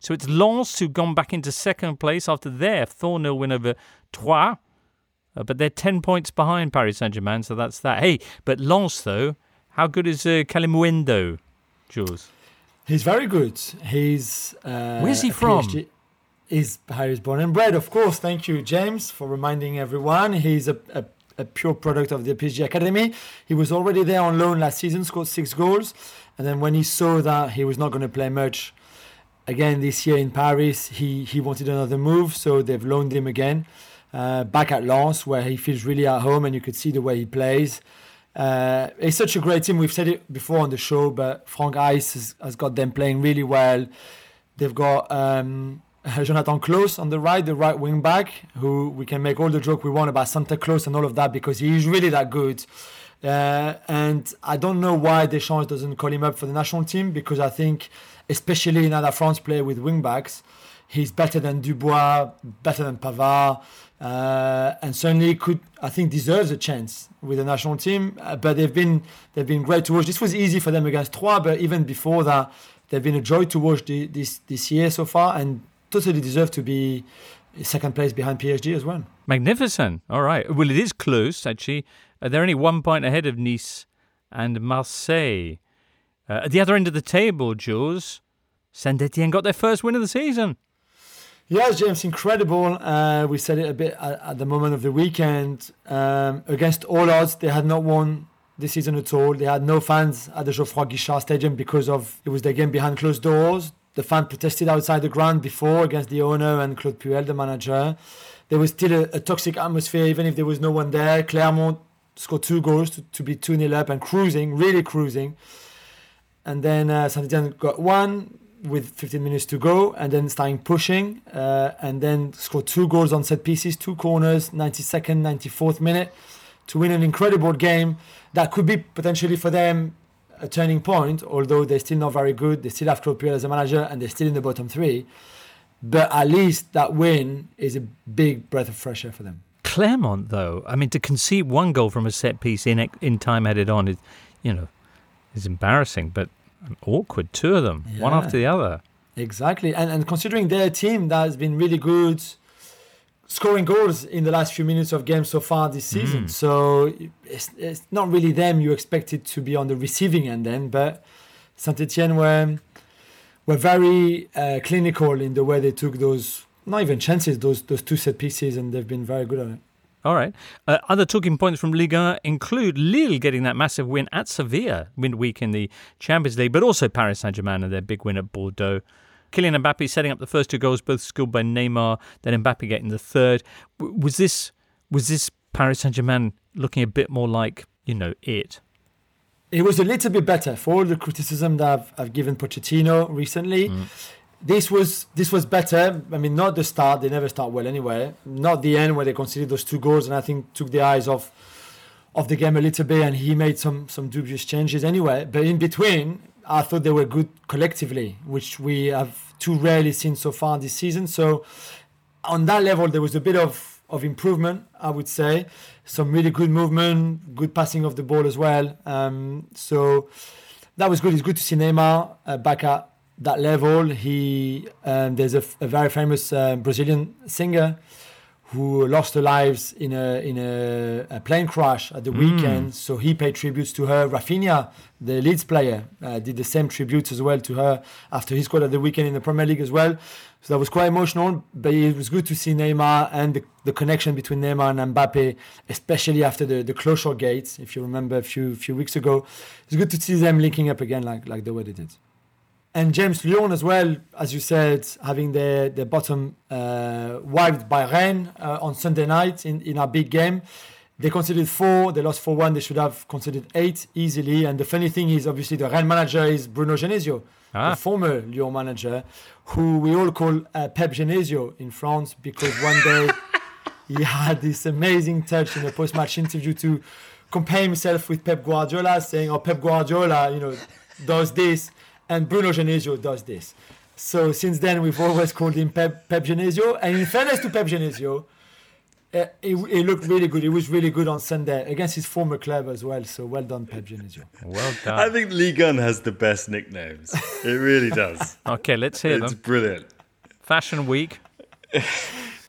So it's Lens who've gone back into second place after their 4 0 win over Troyes. Uh, but they're 10 points behind Paris Saint Germain, so that's that. Hey, but Lens, though, how good is uh, Kalimuendo, Jules? He's very good. He's uh, Where's he from? PhD He's Paris born and bred, of course. Thank you, James, for reminding everyone. He's a, a, a pure product of the PSG Academy. He was already there on loan last season, scored six goals, and then when he saw that he was not going to play much again this year in Paris, he he wanted another move, so they've loaned him again uh, back at Lens, where he feels really at home, and you could see the way he plays. Uh, it's such a great team. We've said it before on the show, but Franck Haise has, has got them playing really well. They've got um, [LAUGHS] Jonathan Clauss on the right, the right wing back, who we can make all the joke we want about Santa Claus and all of that because he's really that good. Uh, and I don't know why Deschamps doesn't call him up for the national team because I think, especially now that France play with wing backs, he's better than Dubois, better than Pavard, uh, and certainly could I think deserves a chance with the national team. Uh, but they've been they've been great to watch. This was easy for them against Troyes, but even before that, they've been a joy to watch the, this this year so far, and totally deserve to be second place behind PSG as well. Magnificent. All right. Well, it is close, actually. Uh, they're only one point ahead of Nice and Marseille. Uh, at the other end of the table, Jules, Saint Etienne got their first win of the season. Yes, James, incredible. Uh, we said it a bit at, at the moment of the weekend. Um, against all odds, they had not won this season at all. They had no fans at the Geoffroy Guichard Stadium because of it was their game behind closed doors. The fan protested outside the ground before against the owner and Claude Puel, the manager. There was still a, a toxic atmosphere, even if there was no one there. Clermont scored two goals to, to be 2 0 up and cruising, really cruising. And then uh, Saint Etienne got one with 15 minutes to go and then starting pushing uh, and then score two goals on set pieces, two corners, 92nd, 94th minute to win an incredible game that could be potentially for them a turning point, although they're still not very good. They still have Puel as a manager and they're still in the bottom three. But at least that win is a big breath of fresh air for them. Clermont, though, I mean, to concede one goal from a set piece in in time added on is, you know, is embarrassing, but awkward. Two of them, one after the other. Exactly. And, and considering their team that has been really good scoring goals in the last few minutes of games so far this season. Mm. So it's, it's not really them you expected to be on the receiving end then, but Saint Etienne were, were very uh, clinical in the way they took those, not even chances, those, those two set pieces, and they've been very good at it. All right. Uh, other talking points from Liga include Lille getting that massive win at Sevilla midweek in the Champions League, but also Paris Saint Germain and their big win at Bordeaux. Kylian Mbappe setting up the first two goals, both scored by Neymar. Then Mbappe getting the third. W- was this was this Paris Saint Germain looking a bit more like you know it? It was a little bit better for all the criticism that I've, I've given Pochettino recently. This was this was better. I mean, not the start; they never start well anyway. Not the end where they conceded those two goals, and I think took the eyes off of the game a little bit, and he made some some dubious changes anyway. But in between, I thought they were good collectively, which we have too rarely seen so far this season. So on that level, there was a bit of, of improvement, I would say. Some really good movement, good passing of the ball as well. Um, so that was good. It's good to see Neymar uh, back at that level. He um, there's a, f- a very famous uh, Brazilian singer who lost her lives in a in a, a plane crash at the Mm. weekend. So he paid tributes to her. Rafinha, the Leeds player, uh, did the same tributes as well to her after he scored at the weekend in the Premier League as well. So that was quite emotional. But it was good to see Neymar and the, the connection between Neymar and Mbappe, especially after the the closure gates. If you remember a few few weeks ago, it's good to see them linking up again like like the way they did. And James Lyon as well, as you said, having their, their bottom uh, wiped by Rennes uh, on Sunday night in, in our big game. They conceded four, they lost 4 1, they should have conceded eight easily. And the funny thing is, obviously, the Rennes manager is Bruno Genesio, Ah. the former Lyon manager, who we all call uh, Pep Genesio in France because one day he [LAUGHS] had this amazing touch in a post-match interview to compare himself with Pep Guardiola, saying, "Oh, Pep Guardiola, you know, does this, and Bruno Genesio does this." So since then, we've always called him Pep, Pep Genesio. And in fairness to Pep Genesio, uh, he, he looked really good. He was really good on Sunday against his former club as well. So well done, Pep Genesio. Well done. I think Ligue 1 has the best nicknames. It really does. [LAUGHS] Okay, let's hear it's them. brilliant. Fashion Week. [LAUGHS]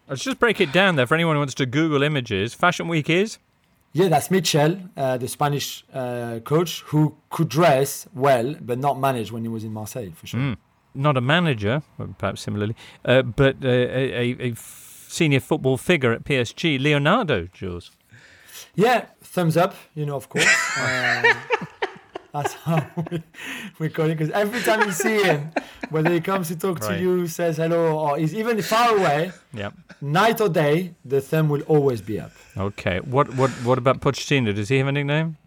Let's just break it down there for anyone who wants to Google images. Fashion Week is Yeah, that's Michel, uh, the Spanish uh, coach, who could dress well but not manage when he was in Marseille for sure. mm, not a manager, perhaps similarly, uh, but uh, a, a, senior football figure at PSG, Leonardo, Jules. Yeah, thumbs up, you know, of course. [LAUGHS] That's how we, we call it. Because every time you see him, whether he comes to talk to Right. you, says hello, or he's even far away, Yep. night or day, the thumb will always be up. Okay. What what what about Pochettino? Does he have a nickname?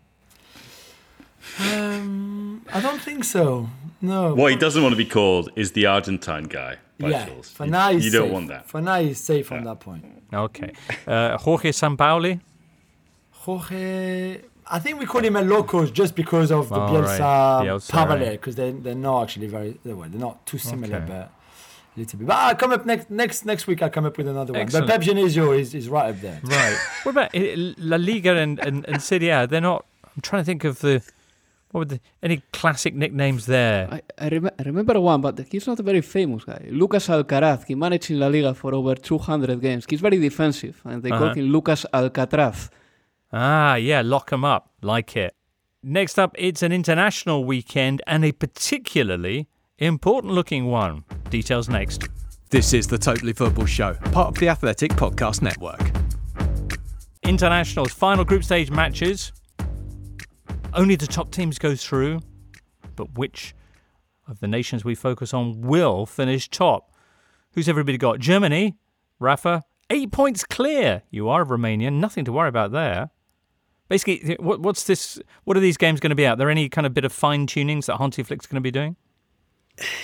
Um, I don't think so. No. What he doesn't want to be called is the Argentine guy. By yeah, Jules. for you, now he's you don't want that. For now he's safe on that point. Okay. Uh, Jorge Sampaoli. Jorge, I think we call him a locos just because of the Oh, Bielsa, right. Bielsa, parallel, right. because they they're not actually very well, they're not too similar, Okay. but a little bit. But I'll come up next next next week. I'll come up with another one. But Pep Genesio is, is right up there. Right. [LAUGHS] what about uh, La Liga and, and, and Serie A? They're not. I'm trying to think of the. What would the, any classic nicknames there? I, I, rem- I remember one, but he's not a very famous guy. Lucas Alcaraz. He managed in La Liga for over 200 games. He's very defensive, and they call Uh-huh. him Lucas Alcatraz. Ah, yeah, lock 'em up. Like it. Next up, it's an international weekend and a particularly important looking one. Details next. This is the Totally Football Show, part of the Athletic Podcast Network. Internationals, final group stage matches. Only the top teams go through, but which of the nations we focus on will finish top? Who's everybody got? Germany, Rafa, eight points clear. You are of Romania, nothing to worry about there. Basically, what, what's this? What are these games going to be at? Are there any kind of bit of fine tunings that Hansi Flick's going to be doing?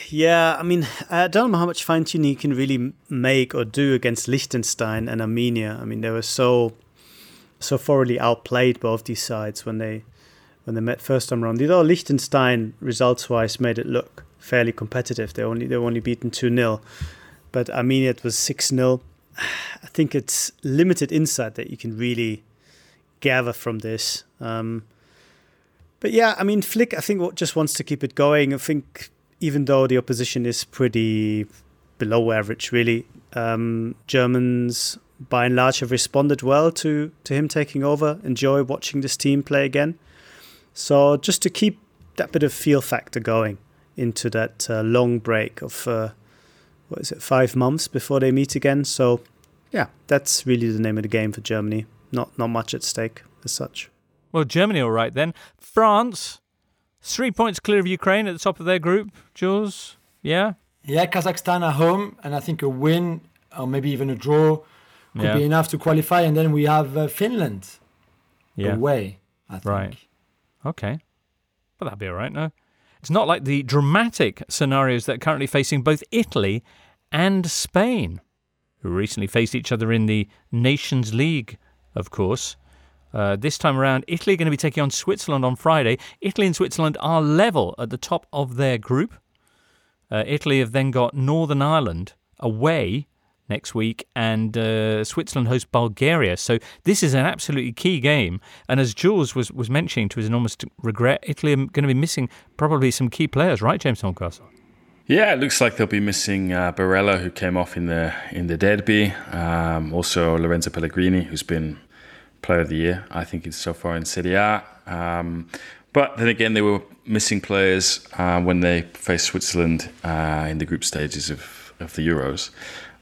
Yeah, I mean, I don't know how much fine tuning you can really make or do against Liechtenstein and Armenia. I mean, they were so so thoroughly outplayed both these sides when they when they met first time around. Although Liechtenstein results wise made it look fairly competitive. They only they were only beaten two 0 but Armenia it was six 0 [SIGHS] I think it's limited insight that you can really gather from this. Um, but yeah, I mean, Flick, I think just wants to keep it going. I think even though the opposition is pretty below average, really, um, Germans by and large have responded well to to him taking over. Enjoy watching this team play again. So just to keep that bit of feel factor going into that uh, long break of uh, what is it, five months before they meet again. So yeah, that's really the name of the game for Germany. Not not much at stake as such. Well, Germany, all right then. France, three points clear of Ukraine at the top of their group. Jules, yeah? Yeah, Kazakhstan at home, and I think a win or maybe even a draw could Yeah. be enough to qualify. And then we have uh, Finland Yeah. away. I think. Right. Okay. But that'd be all right, no? It's not like the dramatic scenarios that are currently facing both Italy and Spain, who recently faced each other in the Nations League, of course. Uh, this time around, Italy are going to be taking on Switzerland on Friday. Italy and Switzerland are level at the top of their group. Uh, Italy have then got Northern Ireland away next week, and uh, Switzerland host Bulgaria. So this is an absolutely key game. And as Jules was, was mentioning, to his enormous regret, Italy are going to be missing probably some key players, right, James Horncastle? Yeah, it looks like they'll be missing uh, Barella, who came off in the in the derby. Um, also, Lorenzo Pellegrini, who's been Player of the Year, I think, so far in Serie A. Um, but then again, they were missing players uh, when they faced Switzerland uh, in the group stages of, of the Euros.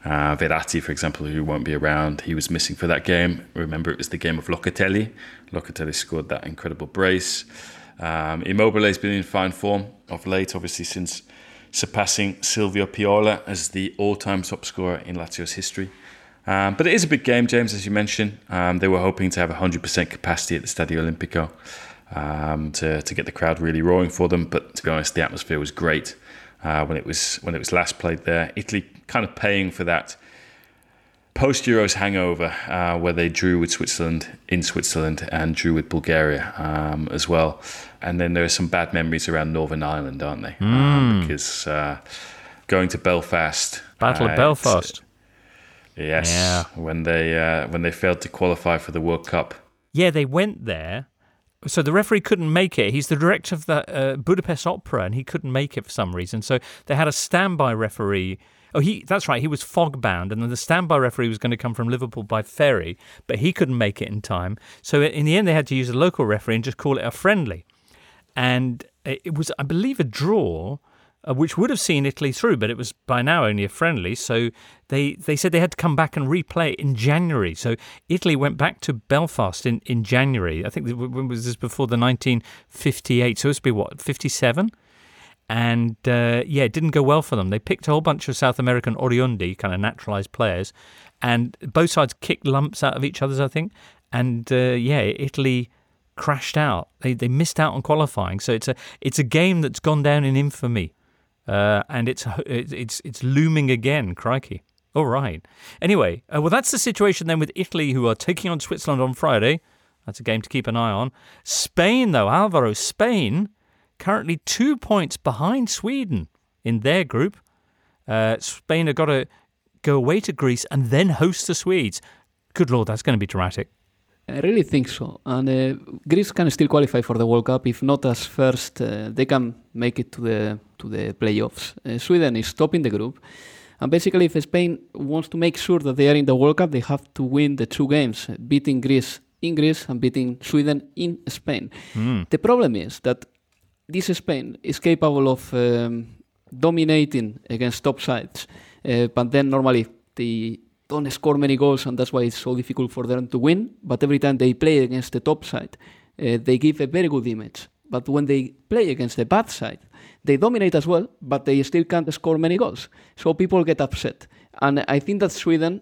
Uh, Verratti, for example, who won't be around, he was missing for that game. Remember, it was the game of Locatelli. Locatelli scored that incredible brace. Um, Immobile's been in fine form of late, obviously, since surpassing Silvio Piola as the all-time top scorer in Lazio's history. Um, but it is a big game, James, as you mentioned. Um, they were hoping to have 100% capacity at the Stadio Olimpico um, to, to get the crowd really roaring for them. But to be honest, the atmosphere was great uh, when it was when it was last played there. Italy kind of paying for that post Euros hangover uh, where they drew with Switzerland in Switzerland and drew with Bulgaria um, as well. And then there are some bad memories around Northern Ireland, aren't they? Um, Mm. because uh, going to Belfast, Battle uh, of Belfast. Yes, Yeah. when they uh, when they failed to qualify for the World Cup. Yeah, they went there. So the referee couldn't make it. He's the director of the uh, Budapest Opera, and he couldn't make it for some reason. So they had a standby referee. Oh, he that's right. He was fog bound, and then the standby referee was going to come from Liverpool by ferry, but he couldn't make it in time. So in the end, they had to use a local referee and just call it a friendly. And it was, I believe, a draw. Uh, which would have seen Italy through, but it was by now only a friendly. So they, they said they had to come back and replay in January. So Italy went back to Belfast in, in January. I think th- when was this before the 1958? So it must be what 57. And uh, yeah, it didn't go well for them. They picked a whole bunch of South American Oriundi, kind of naturalized players, and both sides kicked lumps out of each other's, I think. And uh, yeah, Italy crashed out. They they missed out on qualifying. So it's a it's a game that's gone down in infamy, uh, and it's it's it's looming again. Crikey! All right. Anyway, uh, well that's the situation then with Italy, who are taking on Switzerland on Friday. That's a game to keep an eye on. Spain, though, Alvaro, Spain currently two points behind Sweden in their group. Uh, Spain have got to go away to Greece and then host the Swedes. Good lord, that's going to be dramatic. I really think so. And uh, Greece can still qualify for the World Cup. If not as first, uh, they can make it to the to the playoffs. Uh, Sweden is top in the group. And basically, if Spain wants to make sure that they are in the World Cup, they have to win the two games, beating Greece in Greece and beating Sweden in Spain. Mm. The problem is that this Spain is capable of um, dominating against top sides, uh, but then normally they don't score many goals, and that's why it's so difficult for them to win. But every time they play against the top side, uh, they give a very good image. But when they play against the bad side, they dominate as well, but they still can't score many goals. So people get upset. And I think that Sweden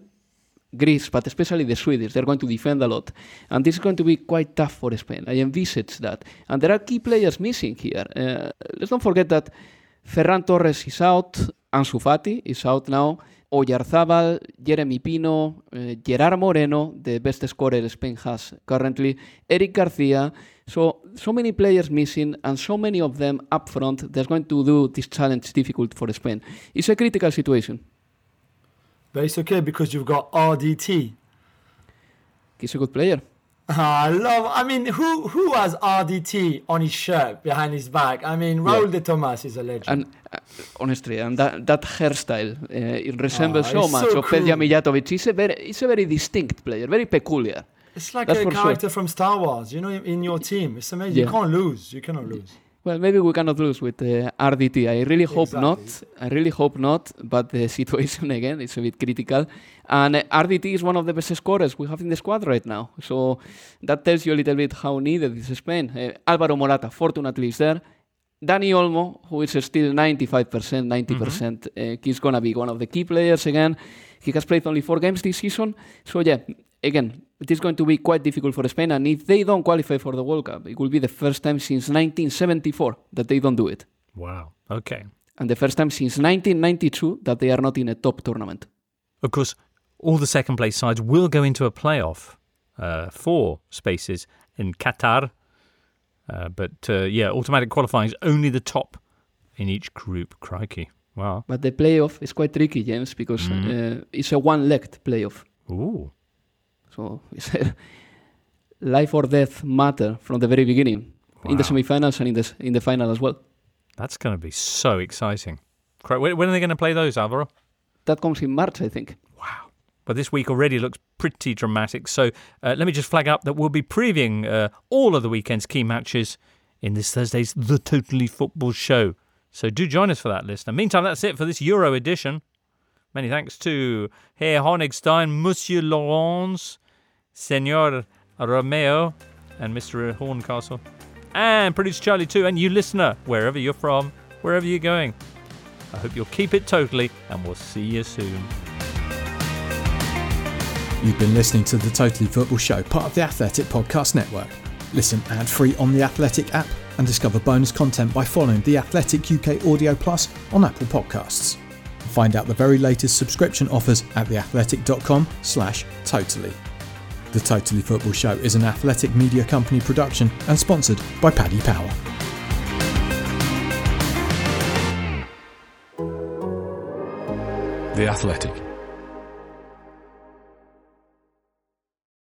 Greece, but especially the Swedes, they're going to defend a lot. And this is going to be quite tough for Spain. I envisage that. And there are key players missing here. Uh, let's not forget that Ferran Torres is out, Ansu Fati is out now, Oyarzabal, Yeremy Pino, uh, Gerard Moreno, the best scorer Spain has currently, Eric Garcia. So, so many players missing, and so many of them up front. That's going to do this challenge difficult for Spain. It's a critical situation. But it's okay because you've got RDT. He's a good player. Ah, I love. I mean, who who has RDT on his shirt behind his back? I mean, Raul de Tomas is a legend. And uh, honestly, and that, that hairstyle, uh, it resembles Ah, so much so of Peja cool. Mijatovic. He's a very, he's a very distinct player, very peculiar. it's like That's a for sure. character from Star Wars, you know, in your team. It's amazing. You can't lose. You cannot lose. Well, maybe we cannot lose with uh, RDT. I really hope not. I really hope not. But the [LAUGHS] situation again is a bit critical. And uh, RDT is one of the best scorers we have in the squad right now. So that tells you a little bit how needed is Spain. Uh, Alvaro Morata, fortunately, is there. Dani Olmo, who is still 95%, 90%, uh, he's going to be one of the key players again. He has played only four games this season. So, yeah, again, it is going to be quite difficult for Spain. And if they don't qualify for the World Cup, it will be the first time since 1974 that they don't do it. Wow. Okay. And the first time since 1992 that they are not in a top tournament. Of course, all the second place sides will go into a playoff uh, for spaces in Qatar. Uh, but uh, yeah, automatic qualifying is only the top in each group. Crikey. Wow. But the playoff is quite tricky, James, because Mm. uh, it's a one-legged playoff. Ooh. So it's [LAUGHS] life or death matter from the very beginning, in the Wow. semifinals and in the in the final as well. That's going to be so exciting. When are they going to play those, Alvaro? That comes in March, I think. Wow. But this week already looks pretty dramatic. So uh, let me just flag up that we'll be previewing uh, all of the weekend's key matches in this Thursday's The Totally Football Show. So do join us for that listener. Meantime, that's it for this Euro edition. Many thanks to Herr Honigstein, Monsieur Laurens, Senor Romeo, and Mr. Horncastle, and producer Charlie too, and you listener, wherever you're from, wherever you're going. I hope you'll keep it totally, and we'll see you soon. You've been listening to the Totally Football Show, part of the Athletic Podcast Network. Listen ad free on the Athletic app and discover bonus content by following the Athletic UK Audio Plus on Apple Podcasts. Find out the very latest subscription offers at theathletic.com slash totally. The Totally Football Show is an athletic media company production and sponsored by Paddy Power. The Athletic.